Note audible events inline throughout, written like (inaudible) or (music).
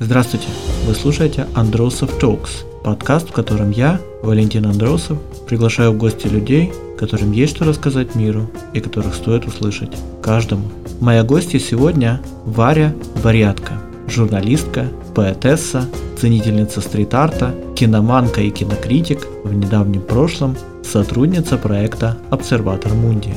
Здравствуйте! Вы слушаете Андросов Talks, подкаст, в котором я, Валентин Андросов, приглашаю в гости людей, которым есть что рассказать миру и которых стоит услышать каждому. Моя гостья сегодня Варя Варятка, журналистка, поэтесса, ценительница стрит-арта, киноманка и кинокритик, в недавнем прошлом сотрудница проекта «Обсерватор Мунди».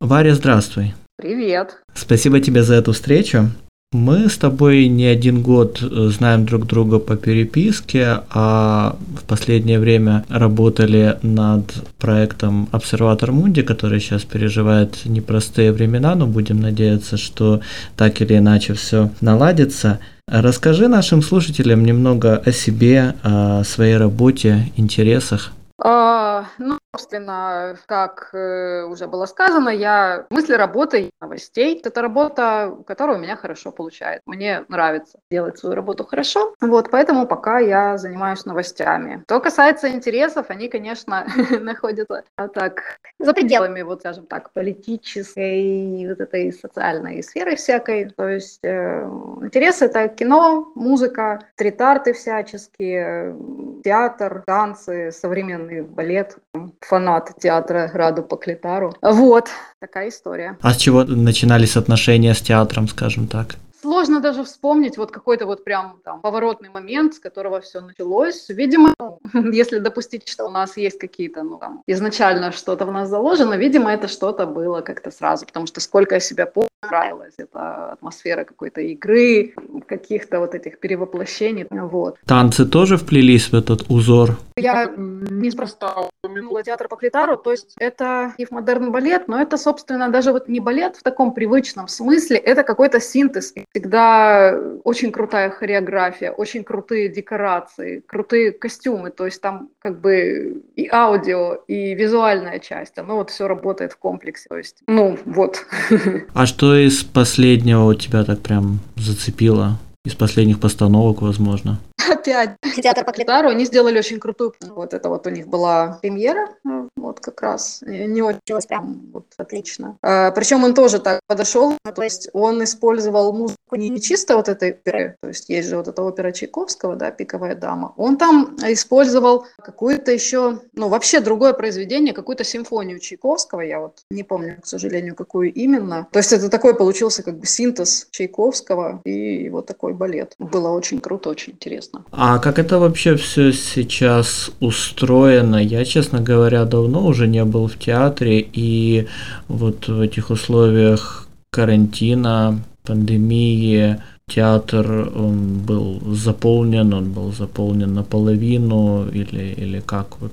Варя, здравствуй. Привет. Спасибо тебе за эту встречу. Мы с тобой не один год э, знаем друг друга по переписке, а в последнее время работали над проектом «Обсерватор Мунди», который сейчас переживает непростые времена, но будем надеяться, что так или иначе все наладится. Расскажи нашим слушателям немного о себе, о своей работе, интересах. А, ну, собственно, как э, уже было сказано, я мысли работы новостей. Это работа, которая у меня хорошо получается. Мне нравится делать свою работу хорошо. Вот, поэтому пока я занимаюсь новостями. Что касается интересов, они, конечно, (laughs) находятся а, так за пределами, вот скажем так, политической, вот этой социальной сферы всякой. То есть э, интересы это кино, музыка, стрит-арты всяческие, театр, танцы, современные и балет, фанат театра Раду Поклитару. Вот, такая история. А с чего начинались отношения с театром, скажем так? Сложно даже вспомнить вот какой-то вот прям там поворотный момент, с которого все началось. Видимо, (laughs) если допустить, что у нас есть какие-то, ну там, изначально что-то в нас заложено, видимо, это что-то было как-то сразу, потому что сколько я себя помню, нравилась эта атмосфера какой-то игры, каких-то вот этих перевоплощений, вот. Танцы тоже вплелись в этот узор? Я неспроста упомянула театр по клитару, то есть это и в модерн балет, но это, собственно, даже вот не балет в таком привычном смысле, это какой-то синтез всегда очень крутая хореография, очень крутые декорации, крутые костюмы, то есть там как бы и аудио, и визуальная часть, оно вот все работает в комплексе, то есть, ну, вот. (laughs) А что из последнего у тебя так прям зацепило? Из последних постановок, возможно? Опять (laughs) театр по клитару, они сделали очень крутую, вот это вот у них была премьера, вот как раз, не очень прям вот отлично. А, причем он тоже так подошел, то есть он использовал музыку не чисто вот этой оперы, то есть есть же вот эта опера Чайковского, да, «Пиковая дама», он там использовал какую-то еще, ну вообще другое произведение, какую-то симфонию Чайковского, я вот не помню, к сожалению, какую именно. То есть это такой получился как бы синтез Чайковского и вот такой балет. Было очень круто, очень интересно. А как это вообще все сейчас устроено? Я, честно говоря, давно уже не был в театре, и вот в этих условиях карантина, пандемии, театр он был заполнен, он был заполнен наполовину или, или как вот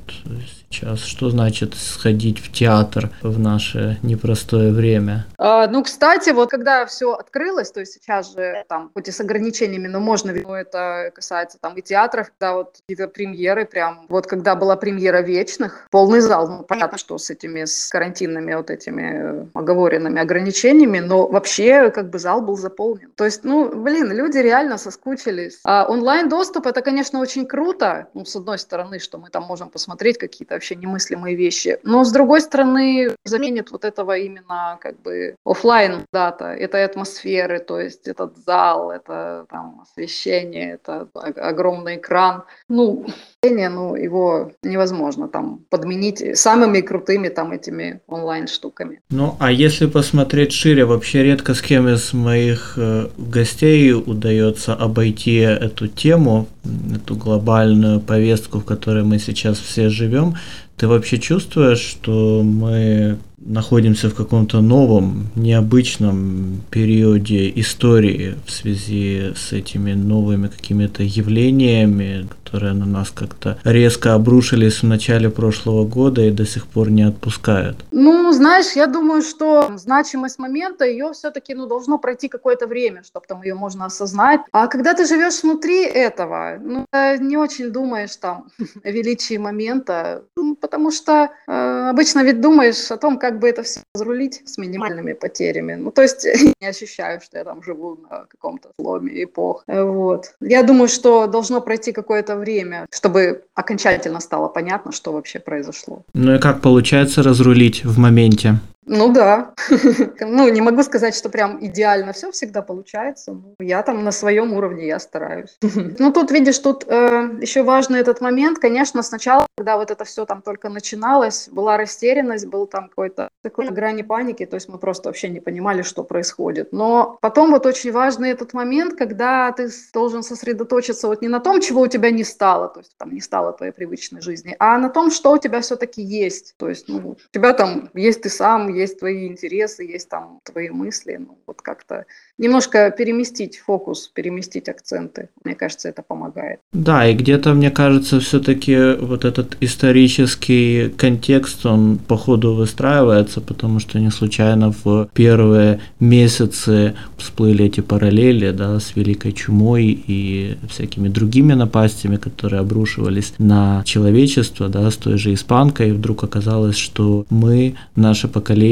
сейчас? Что значит сходить в театр в наше непростое время? А, ну, кстати, вот когда все открылось, то есть сейчас же там, хоть и с ограничениями, но можно, но это касается там и театров, когда вот какие-то премьеры прям, вот когда была премьера «Вечных», полный зал, ну, понятно, что с этими, с карантинными вот этими оговоренными ограничениями, но вообще как бы зал был заполнен. То есть, ну, блин, люди реально соскучились. А онлайн-доступ это, конечно, очень круто, ну, с одной стороны, что мы там можем посмотреть какие-то вообще немыслимые вещи. Но с другой стороны, заменит вот этого именно как бы офлайн дата, этой атмосферы, то есть этот зал, это там освещение, это огромный экран. Ну, ну, его невозможно там подменить самыми крутыми там этими онлайн штуками. Ну, а если посмотреть шире, вообще редко с кем из моих э, гостей удается обойти эту тему, эту глобальную повестку, в которой мы сейчас все живем. Ты вообще чувствуешь, что мы находимся в каком-то новом, необычном периоде истории в связи с этими новыми какими-то явлениями, которые на нас как-то резко обрушились в начале прошлого года и до сих пор не отпускают? Ну, знаешь, я думаю, что значимость момента, ее все-таки ну, должно пройти какое-то время, чтобы там ее можно осознать. А когда ты живешь внутри этого, ну, не очень думаешь там (laughs) о величии момента, ну, потому что э, обычно ведь думаешь о том, как бы это все разрулить с минимальными потерями. Ну, то есть (laughs) не ощущаю, что я там живу на каком-то сломе эпох. Вот. Я думаю, что должно пройти какое-то время, чтобы окончательно стало понятно, что вообще произошло. Ну и как получается разрулить в моменте? Ну да. (laughs) Ну, не могу сказать, что прям идеально все всегда получается. Я там на своем уровне, я стараюсь. (laughs) Ну, тут, видишь, тут э, еще важный этот момент. Конечно, сначала, когда вот это все там только начиналось, была растерянность, был там какой-то такой грани паники, то есть мы просто вообще не понимали, что происходит. Но потом вот очень важный этот момент, когда ты должен сосредоточиться вот не на том, чего у тебя не стало, то есть там не стало твоей привычной жизни, а на том, что у тебя все-таки есть. То есть, ну, у тебя там есть ты сам, есть твои интересы, есть там твои мысли, ну, вот как-то немножко переместить фокус, переместить акценты. Мне кажется, это помогает. Да, и где-то, мне кажется, все-таки вот этот исторический контекст, он по ходу выстраивается, потому что не случайно в первые месяцы всплыли эти параллели, да, с Великой Чумой и всякими другими напастями, которые обрушивались на человечество, да, с той же испанкой, и вдруг оказалось, что мы, наше поколение,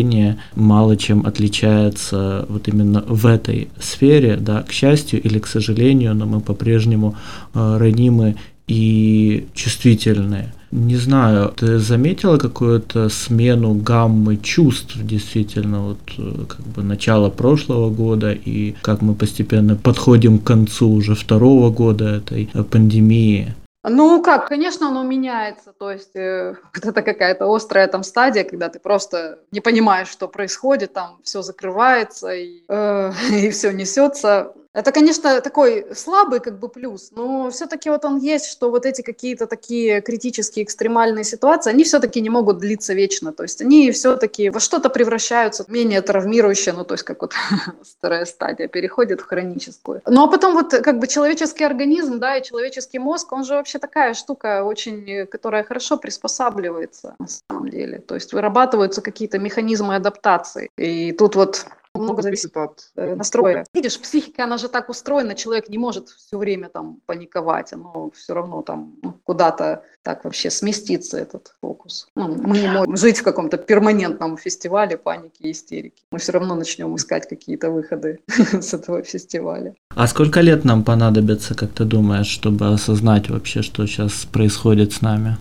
мало чем отличается вот именно в этой этой сфере, да, к счастью или к сожалению, но мы по-прежнему э, ранимы и чувствительные. Не знаю, ты заметила какую-то смену гаммы чувств действительно вот э, как бы начало прошлого года и как мы постепенно подходим к концу уже второго года этой э, пандемии? Ну как, конечно, оно меняется, то есть э, (laughs) это какая-то острая там стадия, когда ты просто не понимаешь, что происходит, там все закрывается и, э, (laughs) и все несется. Это, конечно, такой слабый как бы плюс, но все-таки вот он есть, что вот эти какие-то такие критические, экстремальные ситуации, они все-таки не могут длиться вечно, то есть они все-таки во что-то превращаются менее травмирующие, ну то есть как вот (laughs) старая стадия переходит в хроническую. Ну а потом вот как бы человеческий организм, да, и человеческий мозг, он же вообще такая штука очень, которая хорошо приспосабливается на самом деле, то есть вырабатываются какие-то механизмы адаптации. И тут вот много зависит от э, настроя. Видишь, психика, она же так устроена, человек не может все время там паниковать, оно все равно там ну, куда-то так вообще сместится этот фокус. Ну, мы не можем жить в каком-то перманентном фестивале паники и истерики. Мы все равно начнем искать какие-то выходы (laughs) с этого фестиваля. А сколько лет нам понадобится, как ты думаешь, чтобы осознать вообще, что сейчас происходит с нами?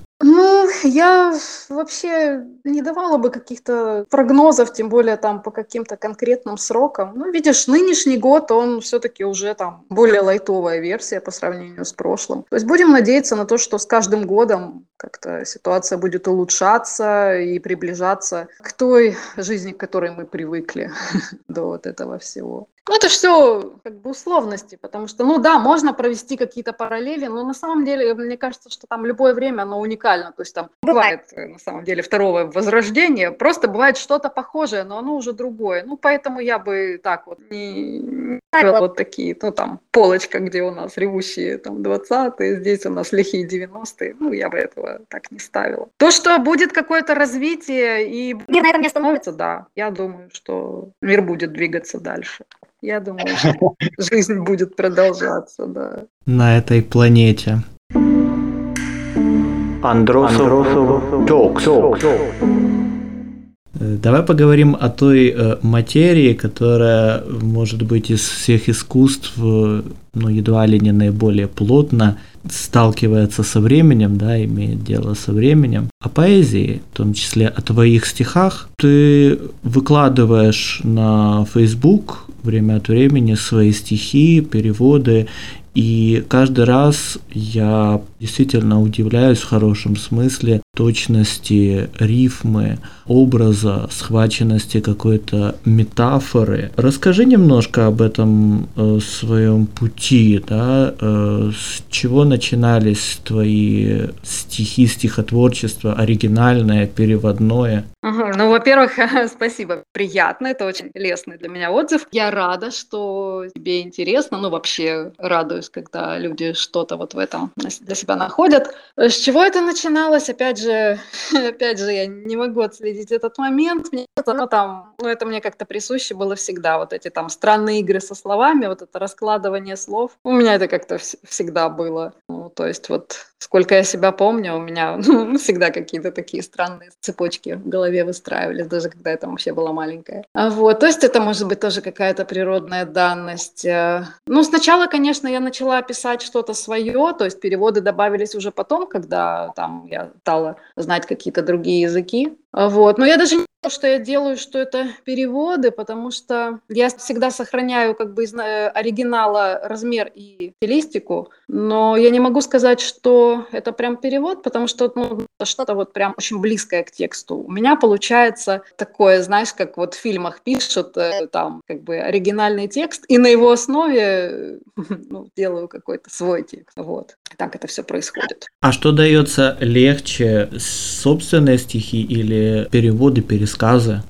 Я вообще не давала бы каких-то прогнозов, тем более там по каким-то конкретным срокам. Ну, видишь, нынешний год, он все-таки уже там более лайтовая версия по сравнению с прошлым. То есть будем надеяться на то, что с каждым годом как-то ситуация будет улучшаться и приближаться к той жизни, к которой мы привыкли (laughs) до вот этого всего. Ну, это все как бы условности, потому что, ну да, можно провести какие-то параллели, но на самом деле, мне кажется, что там любое время, оно уникально. То есть там бывает, э, на самом деле, второе возрождение, просто бывает что-то похожее, но оно уже другое. Ну, поэтому я бы так вот не ставила вот такие, ну, там, полочка, где у нас ревущие там 20-е, здесь у нас лихие 90-е, ну, я бы этого так не ставила. То, что будет какое-то развитие и мир на этом не остановится, да, я думаю, что мир будет двигаться дальше. Я думаю, что жизнь будет продолжаться, да. На этой планете. Андросов Токс. Давай поговорим о той э, материи, которая, может быть, из всех искусств, э, ну, едва ли не наиболее плотно сталкивается со временем, да, имеет дело со временем. О поэзии, в том числе о твоих стихах, ты выкладываешь на Facebook время от времени свои стихи, переводы, и каждый раз я действительно удивляюсь в хорошем смысле точности рифмы, образа, схваченности какой-то метафоры. Расскажи немножко об этом э, своем пути, да, э, с чего начинались твои стихи, стихотворчество, оригинальное, переводное? Ну, во-первых, (laughs) спасибо, приятно, это очень лестный для меня отзыв. Я рада, что тебе интересно, ну, вообще радуюсь, когда люди что-то вот в этом для себя находят. С чего это начиналось? Опять же, (laughs) опять же, я не могу отследить этот момент. Мне это, ну, там, ну, это мне как-то присуще было всегда, вот эти там странные игры со словами, вот это раскладывание слов. У меня это как-то всегда было. Ну, то есть вот сколько я себя помню, у меня (laughs) ну, всегда какие-то такие странные цепочки в голове выстраивались, даже когда я там вообще была маленькая. А вот, то есть это может быть тоже какая-то природная данность. Э, ну, сначала, конечно, я начала писать что-то свое, то есть переводы добавились уже потом, когда там я стала знать какие-то другие языки. Вот. Но я даже не что я делаю, что это переводы, потому что я всегда сохраняю как бы из э, оригинала размер и стилистику, но я не могу сказать, что это прям перевод, потому что ну, что-то вот прям очень близкое к тексту. У меня получается такое, знаешь, как вот в фильмах пишут э, там как бы оригинальный текст, и на его основе (laughs) ну, делаю какой-то свой текст. Вот. Так это все происходит. А что дается легче, собственные стихи или переводы, пересказы?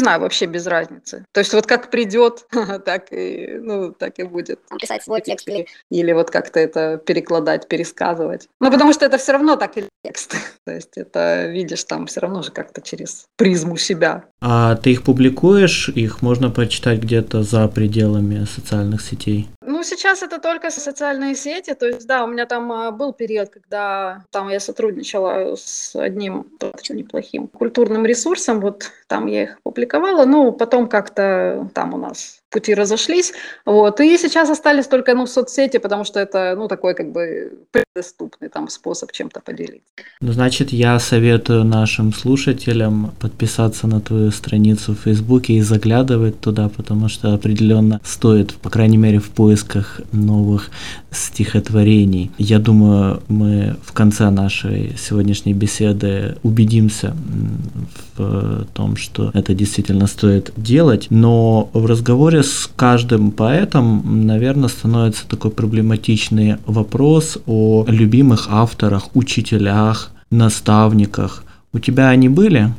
Не знаю, вообще без разницы. То есть вот как придет, (laughs) так и, ну, так и будет. Писать свой текст или... Или вот как-то это перекладать, пересказывать. Ну, потому что это все равно так и текст. (laughs) То есть это видишь там все равно же как-то через призму себя. А ты их публикуешь? Их можно прочитать где-то за пределами социальных сетей? Ну, сейчас это только социальные сети. То есть, да, у меня там а, был период, когда там я сотрудничала с одним очень неплохим культурным ресурсом. Вот там я их публиковала. Ну, потом как-то там у нас пути разошлись. Вот. И сейчас остались только ну, соцсети, потому что это ну, такой как бы доступный там способ чем-то поделиться. Ну, значит, я советую нашим слушателям подписаться на твою страницу в Фейсбуке и заглядывать туда, потому что определенно стоит, по крайней мере, в поисках новых стихотворений. Я думаю, мы в конце нашей сегодняшней беседы убедимся в том, что это действительно стоит делать, но в разговоре с каждым поэтом, наверное, становится такой проблематичный вопрос о любимых авторах, учителях, наставниках. У тебя они были?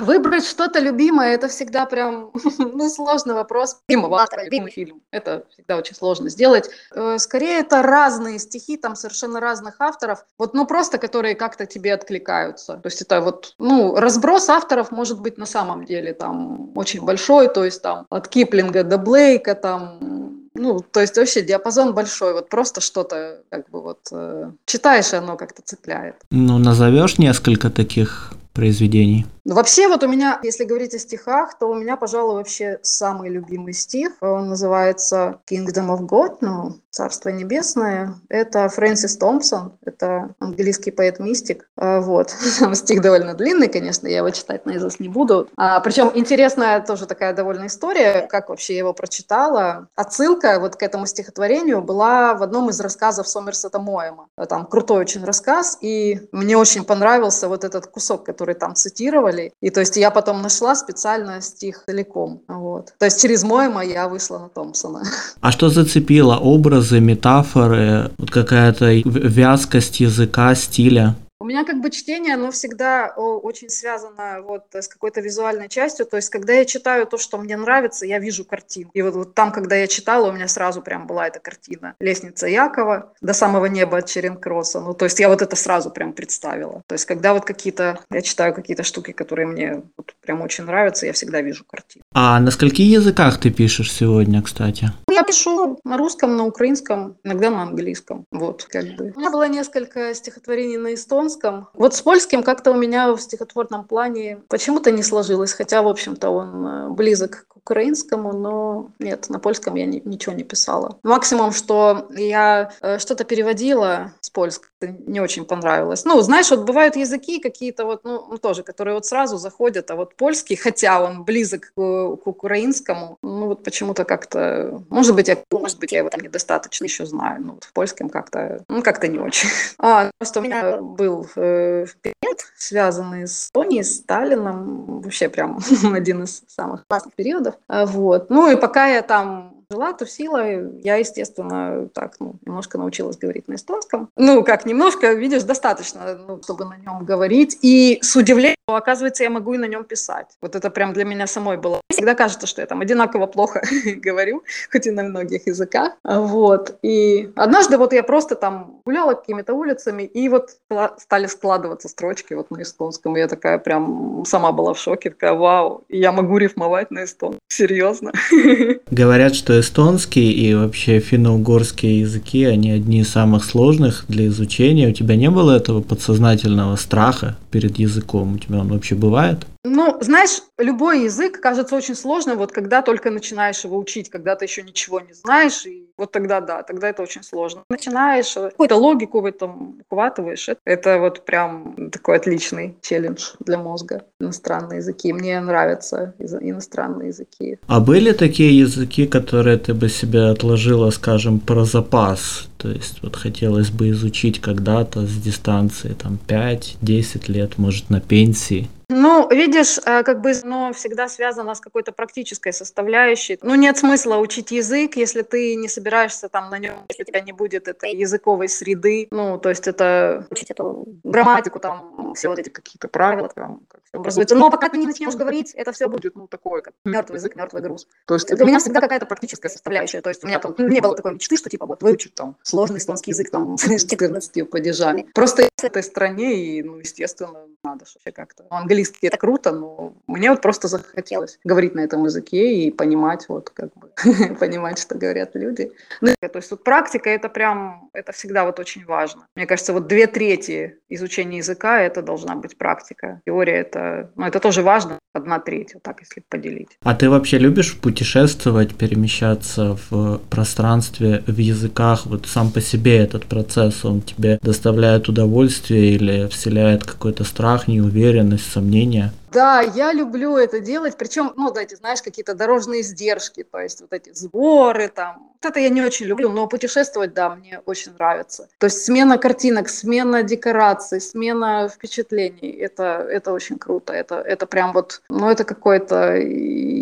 Выбрать что-то любимое, это всегда прям (laughs) ну, сложный вопрос. Любимого автора, любимый фильм. Это всегда очень сложно сделать. Э, скорее, это разные стихи, там совершенно разных авторов. Вот, ну, просто которые как-то тебе откликаются. То есть это вот, ну, разброс авторов может быть на самом деле там очень большой. То есть там от Киплинга до Блейка, там ну, то есть вообще диапазон большой, вот просто что-то как бы вот э, читаешь, и оно как-то цепляет. Ну, назовешь несколько таких произведений? Ну, вообще, вот у меня, если говорить о стихах, то у меня, пожалуй, вообще самый любимый стих. Он называется Kingdom of God, ну, Царство Небесное. Это Фрэнсис Томпсон, это английский поэт-мистик. А, вот. (laughs) Стих довольно длинный, конечно, я его читать наизусть не буду. А, причем интересная тоже такая довольно история, как вообще я его прочитала. Отсылка вот к этому стихотворению была в одном из рассказов Сомерсета Моэма. Там крутой очень рассказ, и мне очень понравился вот этот кусок, который там цитировали. И то есть я потом нашла специально стих целиком. Вот. То есть через Моэма я вышла на Томпсона. А что зацепило? Образы, метафоры, вот какая-то вязкость языка, стиля? У меня как бы чтение, оно всегда очень связано вот с какой-то визуальной частью. То есть, когда я читаю то, что мне нравится, я вижу картину. И вот, вот там, когда я читала, у меня сразу прям была эта картина. Лестница Якова до самого неба от Черенкросса. Ну, то есть, я вот это сразу прям представила. То есть, когда вот какие-то, я читаю какие-то штуки, которые мне вот прям очень нравятся, я всегда вижу картину. А на скольких языках ты пишешь сегодня, кстати? Я пишу на русском, на украинском, иногда на английском. Вот, как бы. У меня было несколько стихотворений на эстонском, японском. Вот с польским как-то у меня в стихотворном плане почему-то не сложилось, хотя, в общем-то, он э, близок к украинскому, но нет, на польском я ни, ничего не писала. Максимум, что я э, что-то переводила с польского, не очень понравилось. Ну, знаешь, вот бывают языки какие-то вот, ну, ну, тоже, которые вот сразу заходят, а вот польский, хотя он близок к, к украинскому, ну, вот почему-то как-то, может быть, я, может быть, я его там недостаточно еще знаю, но вот в польском как-то, ну, как-то не очень. (laughs) А, просто у меня был э, период, связанный с Тони, с Сталином, вообще прям (laughs) один из самых классных периодов. А, вот. Ну и пока я там жила, тусила, я, естественно, так, ну, немножко научилась говорить на эстонском. Ну, как немножко, видишь, достаточно, ну, чтобы на нем говорить. И с удивлением, оказывается, я могу и на нем писать. Вот это прям для меня самой было. Всегда кажется, что я там одинаково плохо (laughs) говорю, хоть и на многих языках. Вот. И однажды вот я просто там гуляла какими-то улицами, и вот стали складываться строчки вот на эстонском. И я такая прям сама была в шоке, такая, вау, я могу рифмовать на эстонском. Серьезно. (laughs) Говорят, что эстонский и вообще финно-угорские языки, они одни из самых сложных для изучения. У тебя не было этого подсознательного страха перед языком? У тебя он вообще бывает? Ну, знаешь, любой язык кажется очень сложным, вот когда только начинаешь его учить, когда ты еще ничего не знаешь, и вот тогда да, тогда это очень сложно. Начинаешь, э, какую-то логику в этом ухватываешь, это, это вот прям такой отличный челлендж для мозга. Иностранные языки. Мне нравятся иностранные языки. А были такие языки, которые ты бы себе отложила, скажем, про запас? То есть вот хотелось бы изучить когда-то с дистанции, там 5-10 лет, может, на пенсии. Ну, видишь, э, как бы, но всегда связано с какой-то практической составляющей. Ну, нет смысла учить язык, если ты не собираешься там на нем, если у тебя не будет этой языковой среды. Ну, то есть это учить эту грамматику, там, все вот эти какие-то правила, там, как все образуется. Но пока ты не начнешь говорить, это все будет, ну, такое, как мертвый язык, мертвый груз. То есть для меня всегда какая-то практическая составляющая. То есть у меня там не было такой мечты, что типа вот выучить там сложный эстонский язык там (laughs) с 14 падежами. Просто в этой стране, и, ну, естественно, надо вообще как-то. Ну, английский это круто, но мне вот просто захотелось говорить на этом языке и понимать, вот как бы, (laughs) понимать, что говорят люди. Ну, то есть вот практика это прям, это всегда вот очень важно. Мне кажется, вот две трети изучения языка это должна быть практика. Теория это, ну, это тоже важно, одна треть, вот так если поделить. А ты вообще любишь путешествовать, перемещаться в пространстве, в языках? Вот сам по себе этот процесс, он тебе доставляет удовольствие или вселяет какой-то страх, неуверенность, сомнения? Да, я люблю это делать, причем, ну, да, знаешь, какие-то дорожные издержки, то есть вот эти сборы там. Вот это я не очень люблю, но путешествовать, да, мне очень нравится. То есть смена картинок, смена декораций, смена впечатлений, это, это очень круто. Это, это прям вот, ну, это какой-то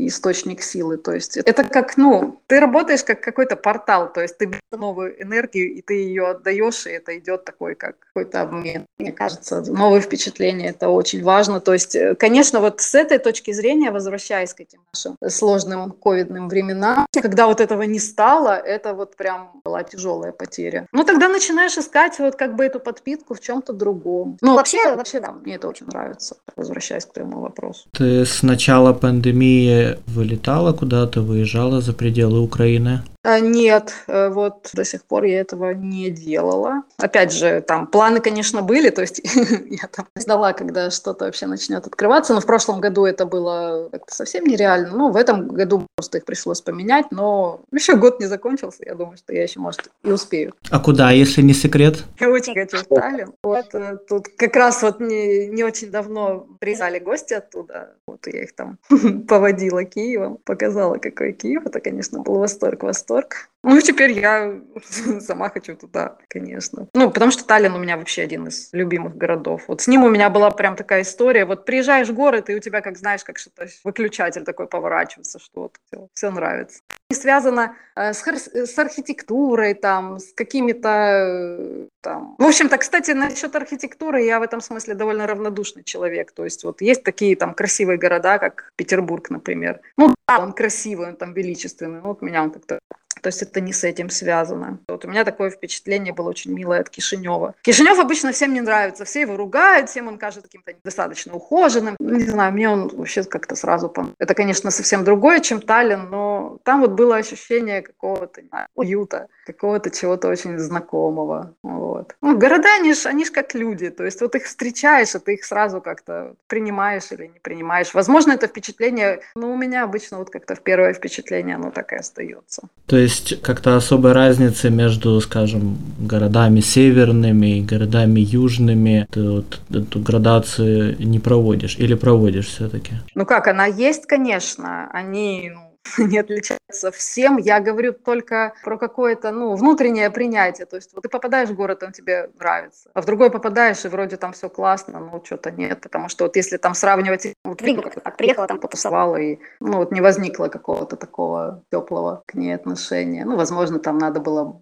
источник силы. То есть это как, ну, ты работаешь как какой-то портал, то есть ты берешь новую энергию, и ты ее отдаешь, и это идет такой, как какой-то обмен. Мне кажется, новые впечатления, это очень важно. То есть, конечно, конечно, вот с этой точки зрения, возвращаясь к этим нашим сложным ковидным временам, когда вот этого не стало, это вот прям была тяжелая потеря. Ну, тогда начинаешь искать вот как бы эту подпитку в чем-то другом. Ну, вообще, вообще, да, мне это очень нравится, возвращаясь к твоему вопросу. Ты с начала пандемии вылетала куда-то, выезжала за пределы Украины? А, нет, э, вот до сих пор я этого не делала. Опять же, там планы, конечно, были, то есть (laughs) я там ждала, когда что-то вообще начнет открываться, но в прошлом году это было как-то совсем нереально. Ну, в этом году просто их пришлось поменять, но еще год не закончился, я думаю, что я еще, может, и успею. А куда, если не секрет? Я очень хочу в Таллин. Вот э, тут как раз вот не, не очень давно приезжали гости оттуда, вот я их там (laughs) поводила Киевом, показала, какой Киев. Это, конечно, был восторг, восторг восторг. Ну, теперь я (laughs) сама хочу туда, конечно. Ну, потому что Таллин у меня вообще один из любимых городов. Вот с ним у меня была прям такая история. Вот приезжаешь в город, и у тебя, как знаешь, как что-то выключатель такой поворачивается, что вот все, все нравится. И связано э, с, с архитектурой, там, с какими-то э, там... В общем-то, кстати, насчет архитектуры я в этом смысле довольно равнодушный человек. То есть вот есть такие там красивые города, как Петербург, например. Ну, да, он красивый, он там величественный. Ну, вот меня он как-то то есть это не с этим связано. Вот у меня такое впечатление было очень милое от Кишинева. Кишинев обычно всем не нравится, все его ругают, всем он кажется каким-то недостаточно ухоженным. Не знаю, мне он вообще как-то сразу... Это, конечно, совсем другое, чем Таллин, но там вот было ощущение какого-то уюта, какого-то чего-то очень знакомого. Вот. Ну, города, они ж, они ж как люди, то есть вот их встречаешь, и ты их сразу как-то принимаешь или не принимаешь. Возможно, это впечатление, но у меня обычно вот как-то в первое впечатление оно так и остается. То есть есть как-то особой разницы между, скажем, городами северными и городами южными. Ты вот эту градацию не проводишь или проводишь все-таки? Ну как, она есть, конечно. Они ну, (laughs) не отличаются всем. Я говорю только про какое-то, ну, внутреннее принятие. То есть вот ты попадаешь в город, он тебе нравится, а в другой попадаешь, и вроде там все классно, но что-то нет. Потому что вот если там сравнивать, вот Ригу как так приехала, там потусовала, и ну вот не возникло какого-то такого теплого к ней отношения. Ну, возможно, там надо было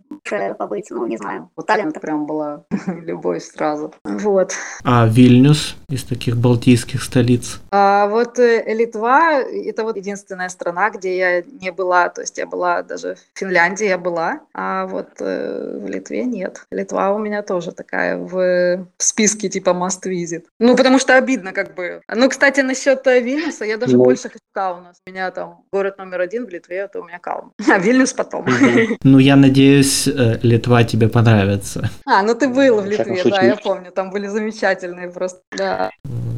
побыть, ну, не знаю. Вот Таллин это прям была (laughs) любовь сразу. Вот. А Вильнюс из таких балтийских столиц? А вот э, Литва, это вот единственная страна, где я не была, то есть я была даже в Финляндии я была, а вот э, в Литве нет. Литва у меня тоже такая в, в списке типа must visit. Ну, потому что обидно как бы. Ну, кстати, насчет э, Вильнюса, я даже ну. больше хочу Каунас. У меня там город номер один в Литве, это у меня Каунас. (laughs) А Вильнюс потом. (laughs) Ну, я надеюсь, э, Литва тебе понравится. А, ну ты был в Литве, да, я помню, там были замечательные просто, да.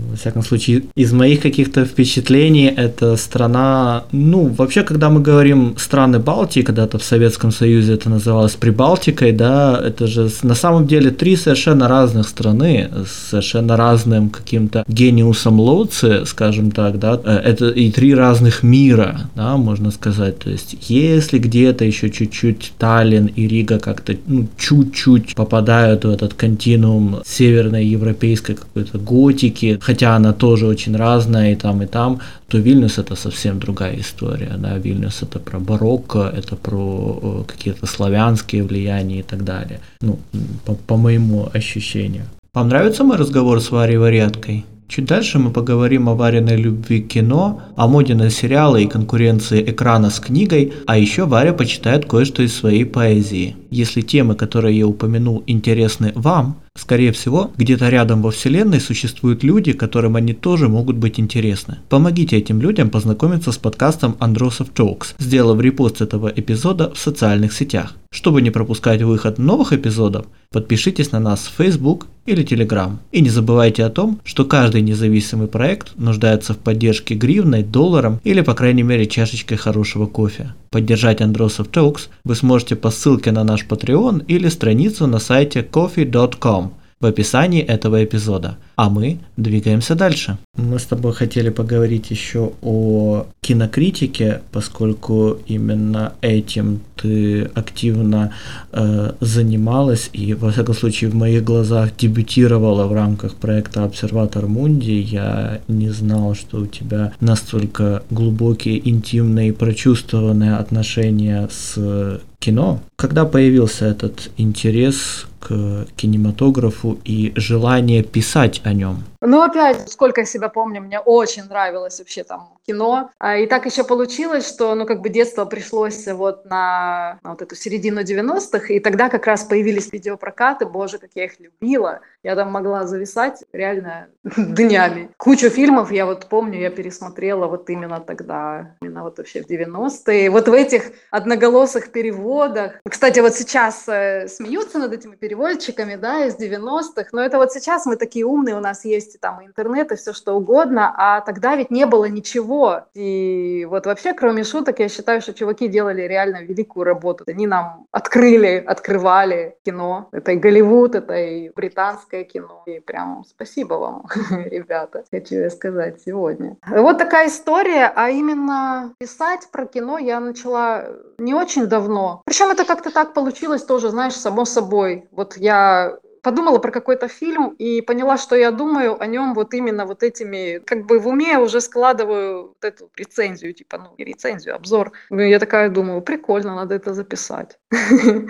Во всяком случае, из моих каких-то впечатлений, это страна, ну, вообще, когда мы говорим страны Балтии, когда-то в Советском Союзе это называлось Прибалтикой, да, это же на самом деле три совершенно разных страны, с совершенно разным каким-то гениусом Лоци, скажем так, да, э, это и три разных мира, да, можно сказать, то есть, если где-то еще чуть-чуть Таллин и Рига как-то, ну, чуть-чуть попадают в этот континуум северной европейской какой-то готики, хотя она тоже очень разная и там, и там, то Вильнюс это совсем другая история. Да? Вильнюс это про барокко, это про э, какие-то славянские влияния и так далее. Ну, по, по моему ощущению. Вам нравится мой разговор с Варей Варяткой? Чуть дальше мы поговорим о вареной любви к кино, о моде на сериалы и конкуренции экрана с книгой, а еще Варя почитает кое-что из своей поэзии. Если темы, которые я упомянул, интересны вам, Скорее всего, где-то рядом во Вселенной существуют люди, которым они тоже могут быть интересны. Помогите этим людям познакомиться с подкастом Андросов Talks, сделав репост этого эпизода в социальных сетях. Чтобы не пропускать выход новых эпизодов, подпишитесь на нас в Facebook или Telegram. И не забывайте о том, что каждый независимый проект нуждается в поддержке гривной, долларом или по крайней мере чашечкой хорошего кофе. Поддержать Андросов Talks вы сможете по ссылке на наш Patreon или страницу на сайте coffee.com в описании этого эпизода. А мы двигаемся дальше. Мы с тобой хотели поговорить еще о кинокритике, поскольку именно этим ты активно э, занималась и, во всяком случае, в моих глазах дебютировала в рамках проекта «Обсерватор Мунди». Я не знал, что у тебя настолько глубокие, интимные, прочувствованные отношения с кино. Когда появился этот интерес к кинематографу и желание писать о нем? Ну, опять, сколько я себя помню, мне очень нравилось вообще там кино. А, и так еще получилось, что, ну, как бы детство пришлось вот на, на вот эту середину 90-х, и тогда как раз появились видеопрокаты, боже, как я их любила. Я там могла зависать реально (laughs) днями. Кучу фильмов я вот помню, я пересмотрела вот именно тогда, именно вот вообще в 90-е. Вот в этих одноголосых переводах. Кстати, вот сейчас э, смеются над этими переводчиками, да, из 90-х, но это вот сейчас мы такие умные, у нас есть есть там интернет и все что угодно, а тогда ведь не было ничего. И вот вообще, кроме шуток, я считаю, что чуваки делали реально великую работу. Они нам открыли, открывали кино. Это и Голливуд, это и британское кино. И прям спасибо вам, (laughs) ребята, хочу я сказать сегодня. Вот такая история, а именно писать про кино я начала не очень давно. Причем это как-то так получилось тоже, знаешь, само собой. Вот я подумала про какой-то фильм и поняла, что я думаю о нем вот именно вот этими, как бы в уме уже складываю вот эту рецензию, типа, ну, не рецензию, обзор. И я такая думаю, прикольно, надо это записать. (laughs)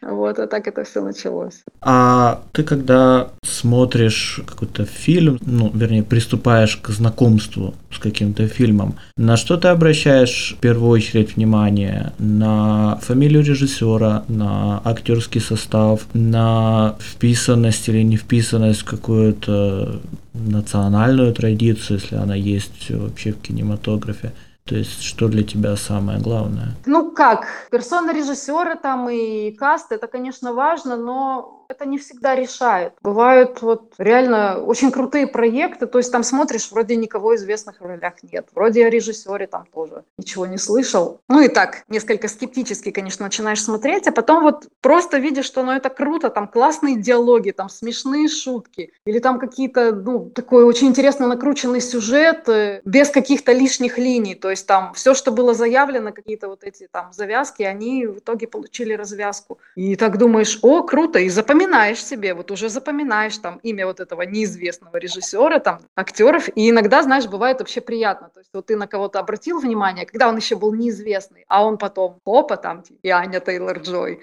Вот, а так это все началось. А ты когда смотришь какой-то фильм, ну, вернее, приступаешь к знакомству с каким-то фильмом, на что ты обращаешь в первую очередь внимание? На фамилию режиссера, на актерский состав, на вписанность или не вписанность в какую-то национальную традицию, если она есть вообще в кинематографе? То есть, что для тебя самое главное? Ну как, персона режиссера там и каст, это, конечно, важно, но это не всегда решает. Бывают вот реально очень крутые проекты, то есть там смотришь, вроде никого известных в ролях нет, вроде о режиссере там тоже ничего не слышал. Ну и так, несколько скептически, конечно, начинаешь смотреть, а потом вот просто видишь, что ну это круто, там классные диалоги, там смешные шутки, или там какие-то, ну, такой очень интересно накрученный сюжет э, без каких-то лишних линий, то есть там все, что было заявлено, какие-то вот эти там завязки, они в итоге получили развязку. И так думаешь, о, круто, и запоминаешь запоминаешь себе, вот уже запоминаешь там имя вот этого неизвестного режиссера, там, актеров, и иногда, знаешь, бывает вообще приятно, то есть вот ты на кого-то обратил внимание, когда он еще был неизвестный, а он потом, опа, там, типа, и Аня Тейлор-Джой,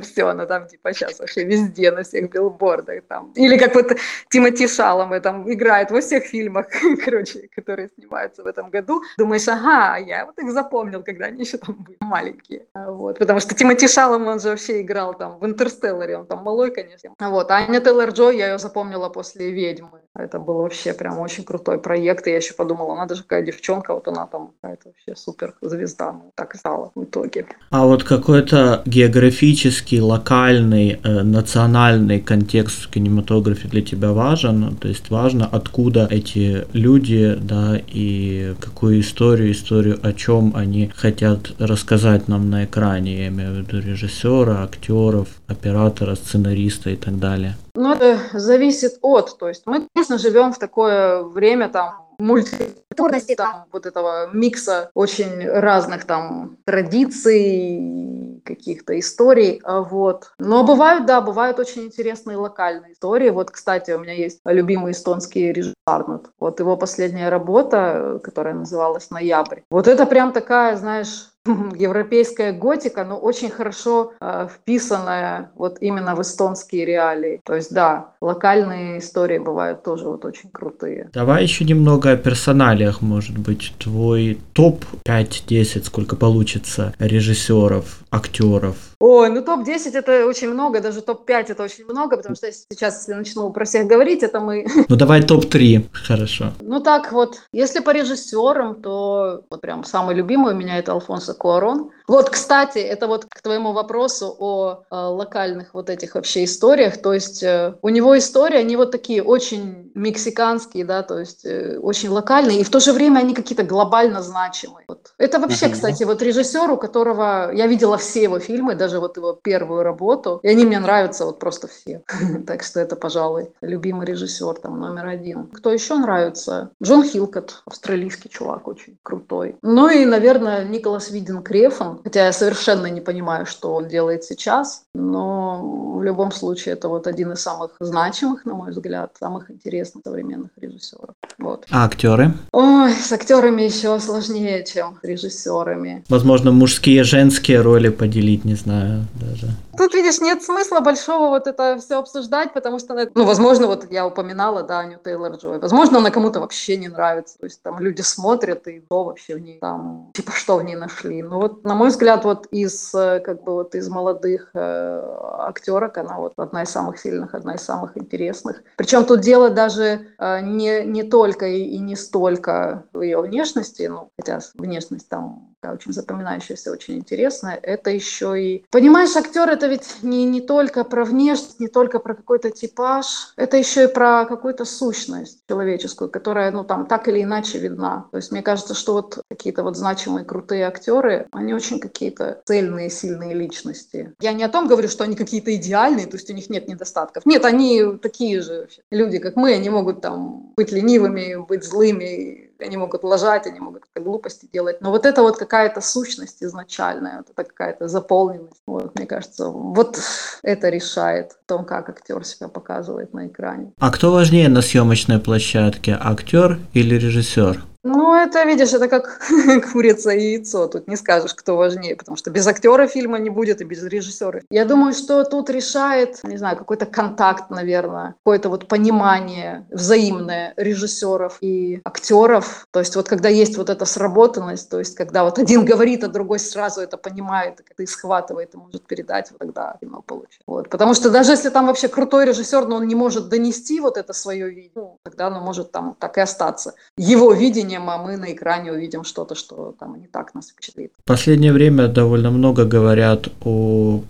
(laughs) все, она там, типа, сейчас вообще везде, на всех билбордах, там, или как вот Тимати Шалом там играет во всех фильмах, (laughs) короче, которые снимаются в этом году, думаешь, ага, я вот их запомнил, когда они еще там были маленькие, вот, потому что Тимати Шалом, он же вообще играл там в Интерстелларе, он там малой, конечно. Вот. Аня Тейлор-Джой, я ее запомнила после «Ведьмы». Это был вообще прям очень крутой проект. И я еще подумала, надо же, какая девчонка, вот она там какая-то вообще супер звезда. Ну, так и стало в итоге. А вот какой-то географический, локальный, э, национальный контекст в кинематографе для тебя важен? То есть важно, откуда эти люди, да, и какую историю, историю о чем они хотят рассказать нам на экране. Я имею в виду режиссера, актеров, оператора, сценариста и так далее. Ну, это зависит от. То есть мы, конечно, живем в такое время там мультикультурности, там вот этого микса очень разных там традиций, каких-то историй, а вот. Но бывают, да, бывают очень интересные локальные истории. Вот, кстати, у меня есть любимый эстонский режиссер Арнольд. Вот его последняя работа, которая называлась «Ноябрь». Вот это прям такая, знаешь, (laughs) европейская готика, но очень хорошо э, вписанная вот именно в эстонские реалии. То есть, да, локальные истории бывают тоже вот очень крутые. Давай еще немного о персоналиях, может быть, твой топ 5-10, сколько получится режиссеров, актеров. Ой, ну топ-10 это очень много, даже топ-5 это очень много, потому что сейчас, если начну про всех говорить, это мы... (laughs) Ну давай топ-3, хорошо. Ну так вот, если по режиссерам, то вот прям самый любимый у меня это Алфонсо Куарон. Вот, кстати, это вот к твоему вопросу о э, локальных вот этих вообще историях. То есть э, у него истории, они вот такие очень мексиканские, да, то есть э, очень локальные, и в то же время они какие-то глобально значимые. Вот. Это вообще, кстати, вот режиссер, у которого я видела все его фильмы, даже вот его первую работу, и они мне нравятся вот просто все. (laughs) Так что это, пожалуй, любимый режиссер там номер один. Кто еще нравится? Джон Хилкот, австралийский чувак, очень крутой. Ну и, наверное, Николас Виден Крефон, Хотя я совершенно не понимаю, что он делает сейчас, но в любом случае это вот один из самых значимых, на мой взгляд, самых интересных современных режиссеров. Вот. А актеры? Ой, с актерами еще сложнее, чем с режиссерами. Возможно, мужские, женские роли поделить, не знаю даже. Тут, видишь, нет смысла большого вот это все обсуждать, потому что, ну, возможно, вот я упоминала, да, Аню Тейлор-Джой, возможно, она кому-то вообще не нравится, то есть там люди смотрят и то вообще в ней там, типа, что в ней нашли. Ну вот, на мой взгляд, вот из, э, как бы, вот из молодых э, актерок она вот одна из самых сильных, одна из самых интересных. Причем тут дело даже э, не, не только и, и не столько в ее внешности, ну, хотя внешность там очень запоминающаяся, очень интересная, это еще и... Понимаешь, актер это ведь не, не только про внешность, не только про какой-то типаж, это еще и про какую-то сущность человеческую, которая, ну, там, так или иначе видна. То есть мне кажется, что вот какие-то вот значимые, крутые актеры, они очень какие-то цельные, сильные личности. Я не о том говорю, что они какие-то идеальные, то есть у них нет недостатков. Нет, они такие же люди, как мы, они могут там быть ленивыми, быть злыми, они могут лажать, они могут глупости делать. Но вот это вот какая-то сущность изначальная, вот это какая-то заполненность. Вот, мне кажется, вот это решает в том, как актер себя показывает на экране. А кто важнее на съемочной площадке, актер или режиссер? Ну, это, видишь, это как (laughs) курица и яйцо. Тут не скажешь, кто важнее, потому что без актера фильма не будет и без режиссера. Я думаю, что тут решает, не знаю, какой-то контакт, наверное, какое-то вот понимание взаимное режиссеров и актеров. То есть вот когда есть вот эта сработанность, то есть когда вот один говорит, а другой сразу это понимает, и как-то схватывает и может передать, вот тогда кино получится. Вот. Потому что даже если там вообще крутой режиссер, но он не может донести вот это свое видение, тогда оно может там так и остаться. Его видение зрением, а мы на экране увидим что-то, что там не так нас впечатлит. В последнее время довольно много говорят о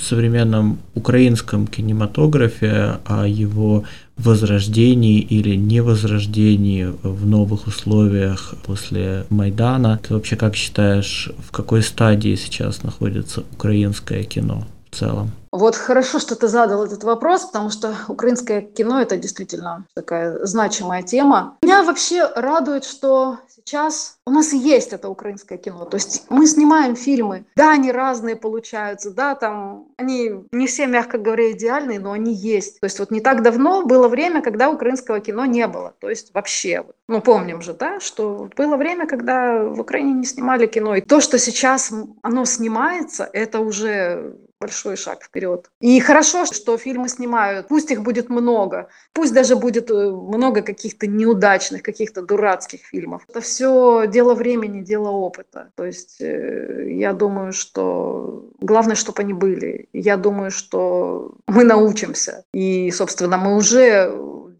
современном украинском кинематографе, о его возрождении или невозрождении в новых условиях после Майдана. Ты вообще как считаешь, в какой стадии сейчас находится украинское кино в целом? Вот хорошо, что ты задал этот вопрос, потому что украинское кино это действительно такая значимая тема. Меня вообще радует, что сейчас у нас есть это украинское кино. То есть мы снимаем фильмы, да, они разные получаются, да, там они не все, мягко говоря, идеальные, но они есть. То есть вот не так давно было время, когда украинского кино не было. То есть вообще, ну помним же, да, что было время, когда в Украине не снимали кино. И то, что сейчас оно снимается, это уже большой шаг вперед. И хорошо, что фильмы снимают, пусть их будет много, пусть даже будет э, много каких-то неудачных, каких-то дурацких фильмов. Это все дело времени, дело опыта. То есть э, я думаю, что главное, чтобы они были. Я думаю, что мы научимся. И, собственно, мы уже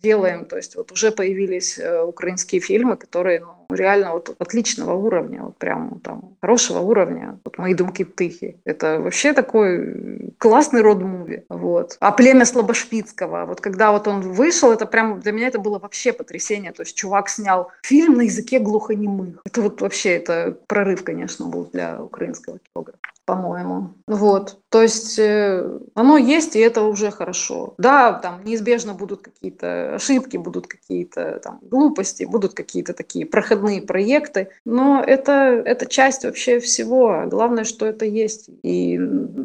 делаем. То есть вот уже появились э, украинские фильмы, которые ну, реально вот отличного уровня, вот прям там хорошего уровня. Вот «Мои думки птыхи». Это вообще такой классный род-муви. Вот. А «Племя Слабошпицкого». Вот когда вот он вышел, это прям для меня это было вообще потрясение. То есть чувак снял фильм на языке глухонемых. Это вот вообще это прорыв, конечно, был для украинского кинематографа по-моему. Вот. То есть э, оно есть, и это уже хорошо. Да, там неизбежно будут какие-то ошибки, будут какие-то там глупости, будут какие-то такие проходные проекты, но это, это часть вообще всего. Главное, что это есть. И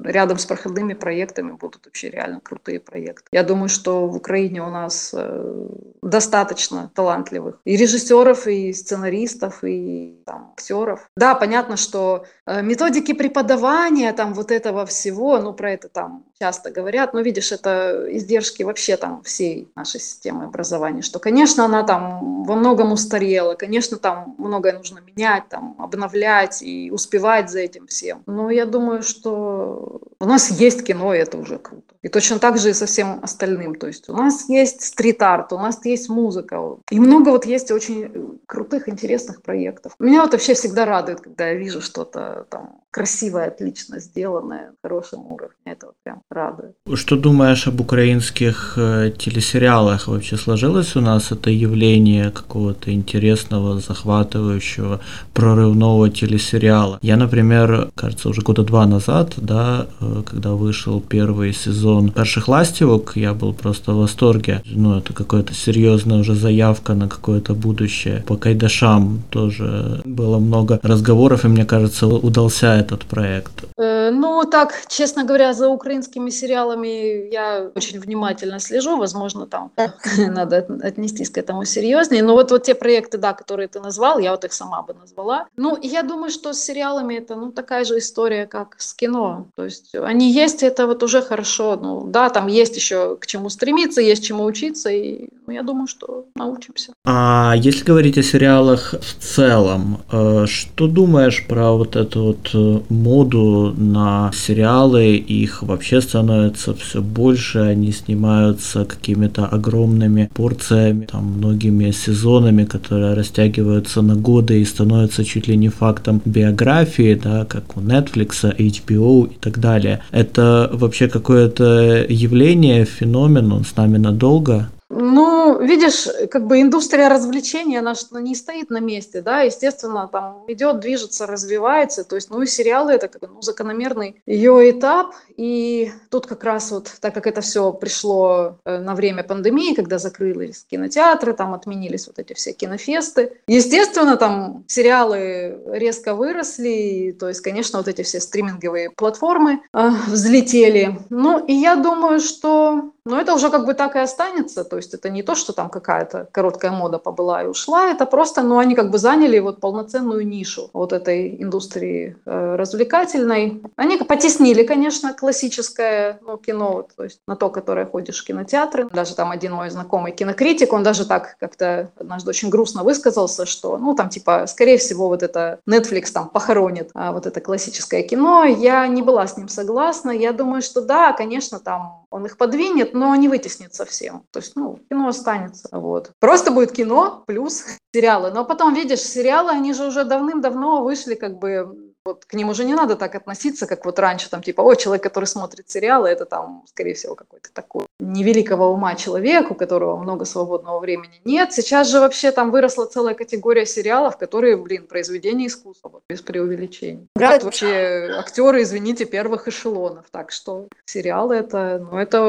рядом с проходными проектами будут вообще реально крутые проекты. Я думаю, что в Украине у нас э, достаточно талантливых и режиссеров, и сценаристов, и там, актеров. Да, понятно, что методики преподавания там вот этого всего, ну про это там часто говорят, но видишь, это издержки вообще там всей нашей системы образования, что, конечно, она там во многом устарела, конечно, там многое нужно менять, там, обновлять и успевать за этим всем. Но я думаю, что у нас есть кино, и это уже круто. И точно так же и со всем остальным. То есть у нас есть стрит-арт, у нас есть музыка. И много вот есть очень крутых, интересных проектов. Меня вот вообще всегда радует, когда я вижу что-то там красивое, отлично сделанное, на хорошем уровне. Это вот прям радует. Что думаешь об украинских э, телесериалах? Вообще сложилось у нас это явление какого-то интересного, захватывающего, прорывного телесериала? Я, например, кажется, уже года два назад, да, э, когда вышел первый сезон «Перших ластівок», я был просто в восторге. Ну, это какая-то серьезная уже заявка на какое-то будущее. По Кайдашам тоже было много разговоров, и мне кажется, удался этот проект. Э, ну, так, честно говоря, за украинскими сериалами я очень внимательно слежу. Возможно, там (laughs) надо отнестись к этому серьезнее. Но вот, вот те проекты, да, которые ты назвал, я вот их сама бы назвала. Ну, я думаю, что с сериалами это ну, такая же история, как с кино. То есть они есть, это вот уже хорошо. Ну, да, там есть еще к чему стремиться, есть чему учиться, и ну, я думаю, что научимся. А если говорить о сериалах в целом, э, что думаешь про вот эту вот э, моду на сериалы? Их вообще становится все больше, они снимаются какими-то огромными порциями, там, многими сезонами, которые растягиваются на годы и становятся чуть ли не фактом биографии, да, как у Netflix, HBO и так далее. Это вообще какое-то явление, феномен, он с нами надолго? Ну, видишь, как бы индустрия развлечений, она что не стоит на месте, да, естественно, там идет, движется, развивается, то есть, ну и сериалы это как бы ну, закономерный ее этап, и тут как раз вот, так как это все пришло э, на время пандемии, когда закрылись кинотеатры, там отменились вот эти все кинофесты, естественно, там сериалы резко выросли, то есть, конечно, вот эти все стриминговые платформы э, взлетели, ну и я думаю, что но это уже как бы так и останется, то есть это не то, что там какая-то короткая мода побыла и ушла, это просто, ну, они как бы заняли вот полноценную нишу вот этой индустрии э, развлекательной. Они потеснили, конечно, классическое ну, кино, вот, то есть на то, которое ходишь в кинотеатры. Даже там один мой знакомый кинокритик, он даже так как-то однажды очень грустно высказался, что, ну, там типа, скорее всего, вот это Netflix там похоронит а, вот это классическое кино. Я не была с ним согласна. Я думаю, что да, конечно, там он их подвинет, но не вытеснит совсем. То есть, ну, кино останется. Вот. Просто будет кино плюс сериалы. Но потом, видишь, сериалы, они же уже давным-давно вышли как бы вот к ним уже не надо так относиться, как вот раньше, там, типа, о, человек, который смотрит сериалы, это там, скорее всего, какой-то такой невеликого ума человек, у которого много свободного времени. Нет, сейчас же вообще там выросла целая категория сериалов, которые, блин, произведения искусства, вот, без преувеличений. Играют вообще актеры, извините, первых эшелонов. Так что сериалы это, ну, это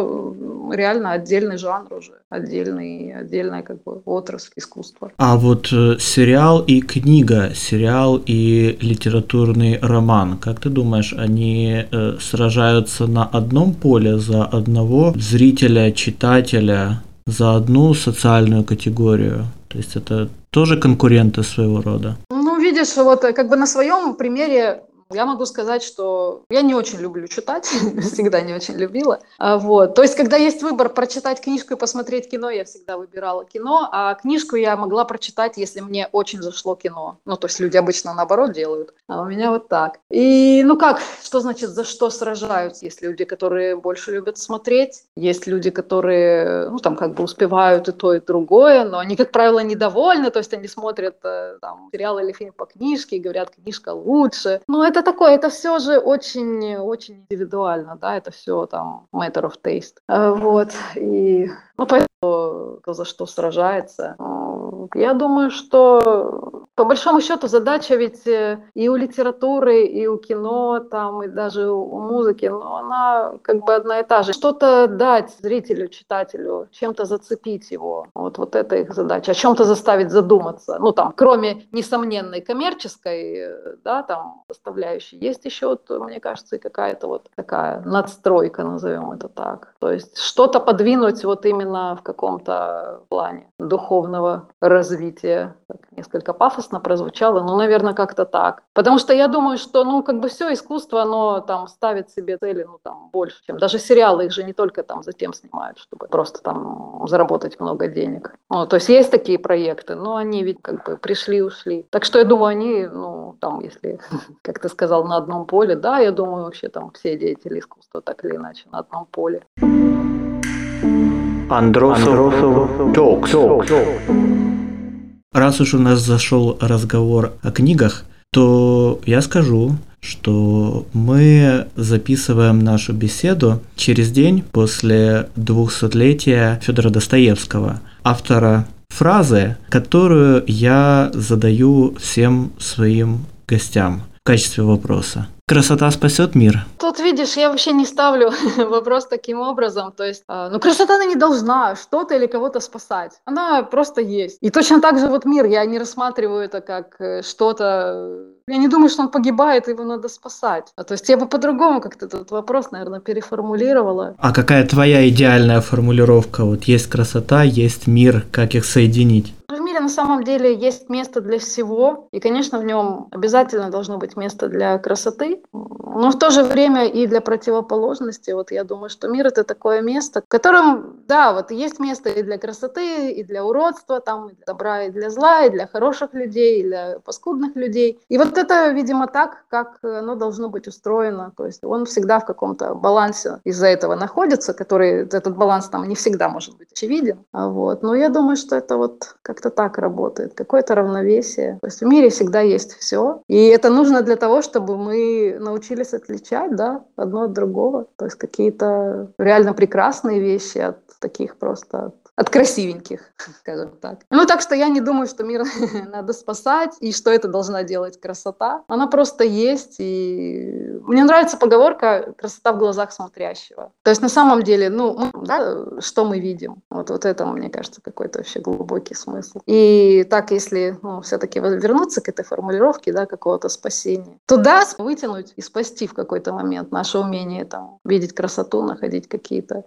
реально отдельный жанр уже, отдельный, отдельная как бы отрасль искусства. А вот э, сериал и книга, сериал и литературный роман, как ты думаешь, они э, сражаются на одном поле за одного зрителя, читателя, за одну социальную категорию? То есть это тоже конкуренты своего рода? Ну, видишь, вот э, как бы на своем примере Я могу сказать, что я не очень люблю читать, (laughs) всегда не очень любила. А, вот. То есть, когда есть выбор прочитать книжку и посмотреть кино, я всегда выбирала кино, а книжку я могла прочитать, если мне очень зашло кино. Ну, то есть люди обычно наоборот делают, а у меня вот так. И, ну как, что значит за что сражаются? Есть люди, которые больше любят смотреть, есть люди, которые, ну, там, как бы успевают и то, и другое, но они, как правило, недовольны, то есть они смотрят э, там сериал или фильм по книжке и говорят, книжка лучше. Но это такое, это все же очень, очень индивидуально, да, это все там matter of taste. Э, вот, и, ну, поэтому кто за что сражается. Я думаю, что по большому счету задача ведь э, и у литературы, и у кино, там, и даже у музыки, но она как бы одна и та же. Что-то дать зрителю, читателю, чем-то зацепить его. Вот, вот это их задача. О чем-то заставить задуматься. Ну, там, кроме несомненной коммерческой, да, там, составляющей, есть еще, вот, мне кажется, и какая-то вот такая надстройка, назовем это так. То есть что-то подвинуть вот именно в каком-то плане духовного развития. Так, несколько пафосно прозвучало, но, наверное, как-то так. Потому что я думаю, что, ну, как бы все искусство, оно там ставит себе цели, ну, там, больше, чем даже сериалы, их же не только там затем снимают, чтобы просто там заработать много денег. Ну, то есть есть такие проекты, но они ведь как бы пришли-ушли. Так что я думаю, они, ну, там, если, (laughs) как ты сказал, на одном поле, да, я думаю, вообще там все деятели искусства так или иначе на одном поле. Андросов, Андросов Раз уж у нас зашел разговор о книгах, то я скажу, что мы записываем нашу беседу через день после двухсотлетия Федора Достоевского, автора фразы, которую я задаю всем своим гостям в качестве вопроса. Красота спасет мир. Тут, видишь, я вообще не ставлю (laughs) вопрос таким образом. То есть, э, ну, красота она не должна что-то или кого-то спасать. Она просто есть. И точно так же вот мир, я не рассматриваю это как э, что-то... Я не думаю, что он погибает, его надо спасать. А, то есть я бы по-другому как-то этот вопрос, наверное, переформулировала. А какая твоя идеальная формулировка? Вот есть красота, есть мир, как их соединить? На самом деле есть место для всего, и, конечно, в нем обязательно должно быть место для красоты, но в то же время и для противоположности. Вот я думаю, что мир — это такое место, в котором, да, вот есть место и для красоты, и для уродства, там, и для добра, и для зла, и для хороших людей, и для паскудных людей. И вот это, видимо, так, как оно должно быть устроено. То есть он всегда в каком-то балансе из-за этого находится, который, этот баланс там не всегда может быть очевиден. Вот. Но я думаю, что это вот как как-то так работает, какое-то равновесие. То есть в мире всегда есть все. И это нужно для того, чтобы мы научились отличать да, одно от другого. То есть какие-то реально прекрасные вещи от таких просто от красивеньких, скажем так. Ну, так что я не думаю, что мир (laughs) надо спасать, и что это должна делать красота. Она просто есть, и мне нравится поговорка «красота в глазах смотрящего». То есть на самом деле, ну, да, что мы видим? Вот, вот это, мне кажется, какой-то вообще глубокий смысл. И так, если ну, все-таки вернуться к этой формулировке, да, какого-то спасения, то да, вытянуть и спасти в какой-то момент наше умение там видеть красоту, находить какие-то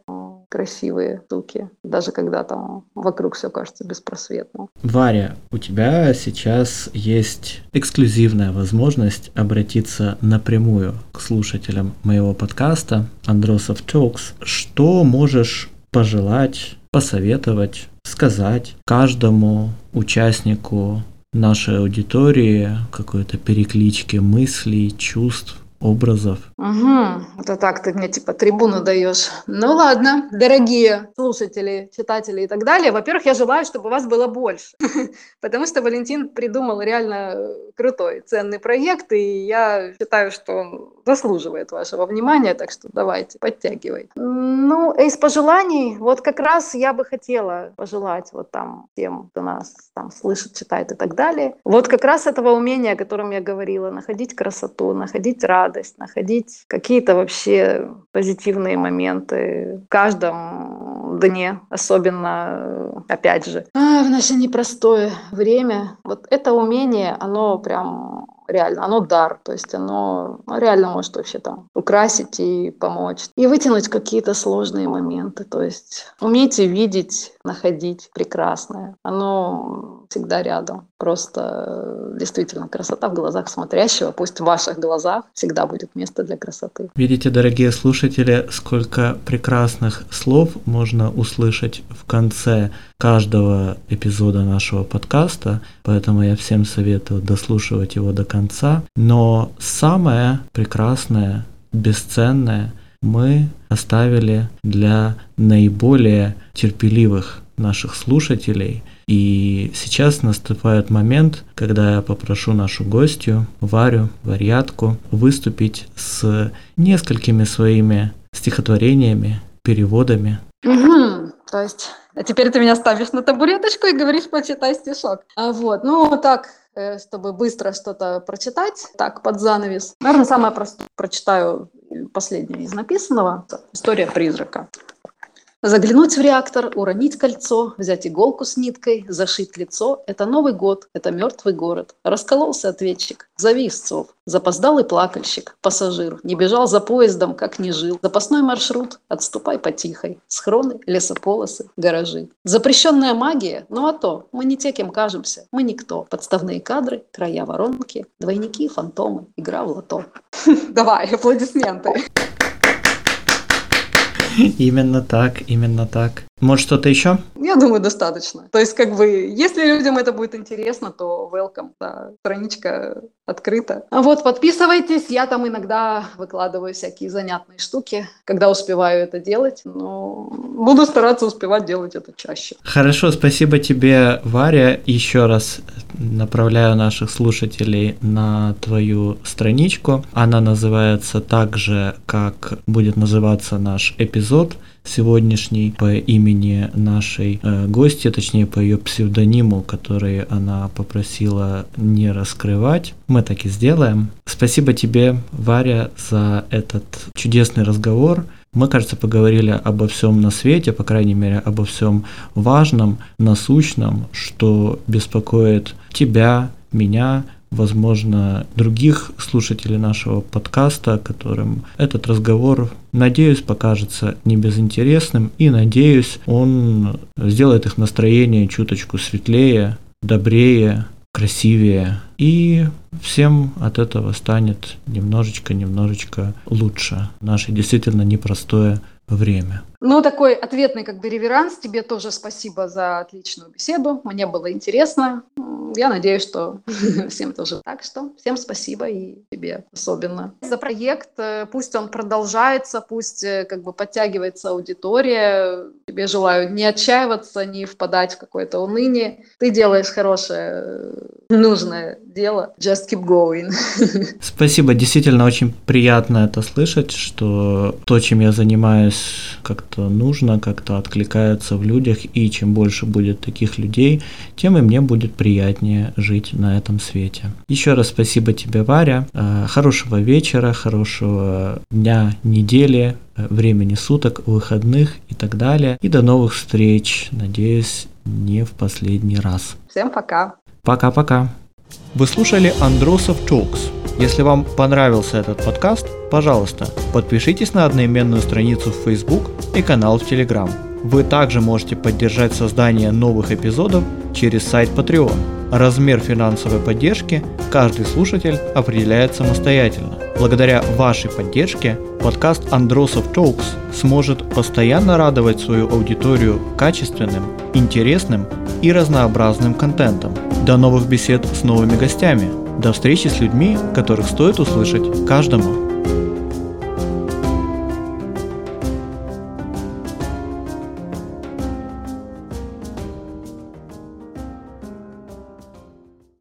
красивые штуки, даже когда там вокруг все кажется беспросветным. Варя, у тебя сейчас есть эксклюзивная возможность обратиться напрямую к слушателям моего подкаста Андросов Talks. Что можешь пожелать, посоветовать, сказать каждому участнику нашей аудитории, какой-то переклички мыслей, чувств, образов. Угу. Это так, ты мне типа трибуну даешь. Ну ладно, дорогие слушатели, читатели и так далее. Во-первых, я желаю, чтобы вас было больше. (laughs) Потому что Валентин придумал реально крутой, ценный проект, и я считаю, что он заслуживает вашего внимания, так что давайте, подтягивайте. Ну, из пожеланий, вот как раз я бы хотела пожелать вот там тем, кто нас там слышит, читает и так далее. Вот как раз этого умения, о котором я говорила, находить красоту, находить радость, находить какие-то вообще позитивные моменты в каждом дне, особенно, опять же, а, в наше непростое время. Вот это умение, оно прям реально, оно дар, то есть оно реально может вообще там украсить и помочь. И вытянуть какие-то сложные моменты, то есть умейте видеть, находить прекрасное. Оно всегда рядом. Просто э, действительно красота в глазах смотрящего, пусть в ваших глазах всегда будет место для красоты. Видите, дорогие слушатели, сколько прекрасных слов можно услышать в конце каждого эпизода нашего подкаста, поэтому я всем советую дослушивать его до конца. Но самое прекрасное, бесценное мы оставили для наиболее терпеливых наших слушателей. И сейчас наступает момент, когда я попрошу нашу гостью, Варю, Варьятку, выступить с несколькими своими стихотворениями, переводами. Угу. То есть а теперь ты меня ставишь на табуреточку и говоришь, почитай стишок. А вот, ну так, э, чтобы быстро что-то прочитать, так, под занавес. Наверное, самое простое прочитаю последнее из написанного. История призрака. Заглянуть в реактор, уронить кольцо, взять иголку с ниткой, зашить лицо – это Новый год, это мертвый город. Раскололся ответчик, зови истцов. Запоздалый плакальщик, пассажир, не бежал за поездом, как не жил. Запасной маршрут, отступай потихой. Схроны, лесополосы, гаражи. Запрещенная магия, ну а то, мы не те, кем кажемся, мы никто. Подставные кадры, края воронки, двойники, фантомы, игра в лото. Давай, аплодисменты. Именно так, именно так. Может, что-то еще? Я думаю, достаточно. То есть, как бы, если людям это будет интересно, то welcome, да, страничка открыта. А вот, подписывайтесь, я там иногда выкладываю всякие занятные штуки, когда успеваю это делать, но буду стараться успевать делать это чаще. Хорошо, спасибо тебе, Варя. Еще раз направляю наших слушателей на твою страничку. Она называется так же, как будет называться наш эпизод – сегодняшней по имени нашей э, гости, точнее по ее псевдониму, который она попросила не раскрывать. Мы так и сделаем. Спасибо тебе, Варя, за этот чудесный разговор. Мы, кажется, поговорили обо всем на свете, по крайней мере, обо всем важном, насущном, что беспокоит тебя, меня, возможно, других слушателей нашего подкаста, которым этот разговор, надеюсь, покажется не безинтересным, и надеюсь, он сделает их настроение чуточку светлее, добрее, красивее, и всем от этого станет немножечко-немножечко лучше. Наше действительно непростое время. Ну, такой ответный как бы реверанс. Тебе тоже спасибо за отличную беседу. Мне было интересно. Я надеюсь, что (laughs) всем тоже. Так что всем спасибо и тебе особенно. За проект, э, пусть он продолжается, пусть э, как бы подтягивается аудитория. Тебе желаю не отчаиваться, не впадать в какое-то уныние. Ты делаешь хорошее, э, нужное дело. Just keep going. (laughs) Спасибо. Действительно очень приятно это слышать, что то, чем я занимаюсь, как-то нужно, как-то откликается в людях. И чем больше будет таких людей, тем и мне будет приятнее жить на этом свете. Еще раз спасибо тебе, Варя. Э, хорошего вечера, хорошего дня, недели, э, времени суток, выходных и так далее. И до новых встреч. Надеюсь, не в последний раз. Всем пока. Пока-пока. Вы слушали Андросов Talks. Если вам понравился этот подкаст, пожалуйста, подпишитесь на одноименную страницу в Facebook и канал в Telegram. Вы также можете поддержать создание новых эпизодов через сайт Patreon. Размер финансовой поддержки каждый слушатель определяет самостоятельно. Благодаря вашей поддержке подкаст Андросов Talks сможет постоянно радовать свою аудиторию качественным, интересным и разнообразным контентом. До новых бесед с новыми гостями. До встречи с людьми, которых стоит услышать каждому.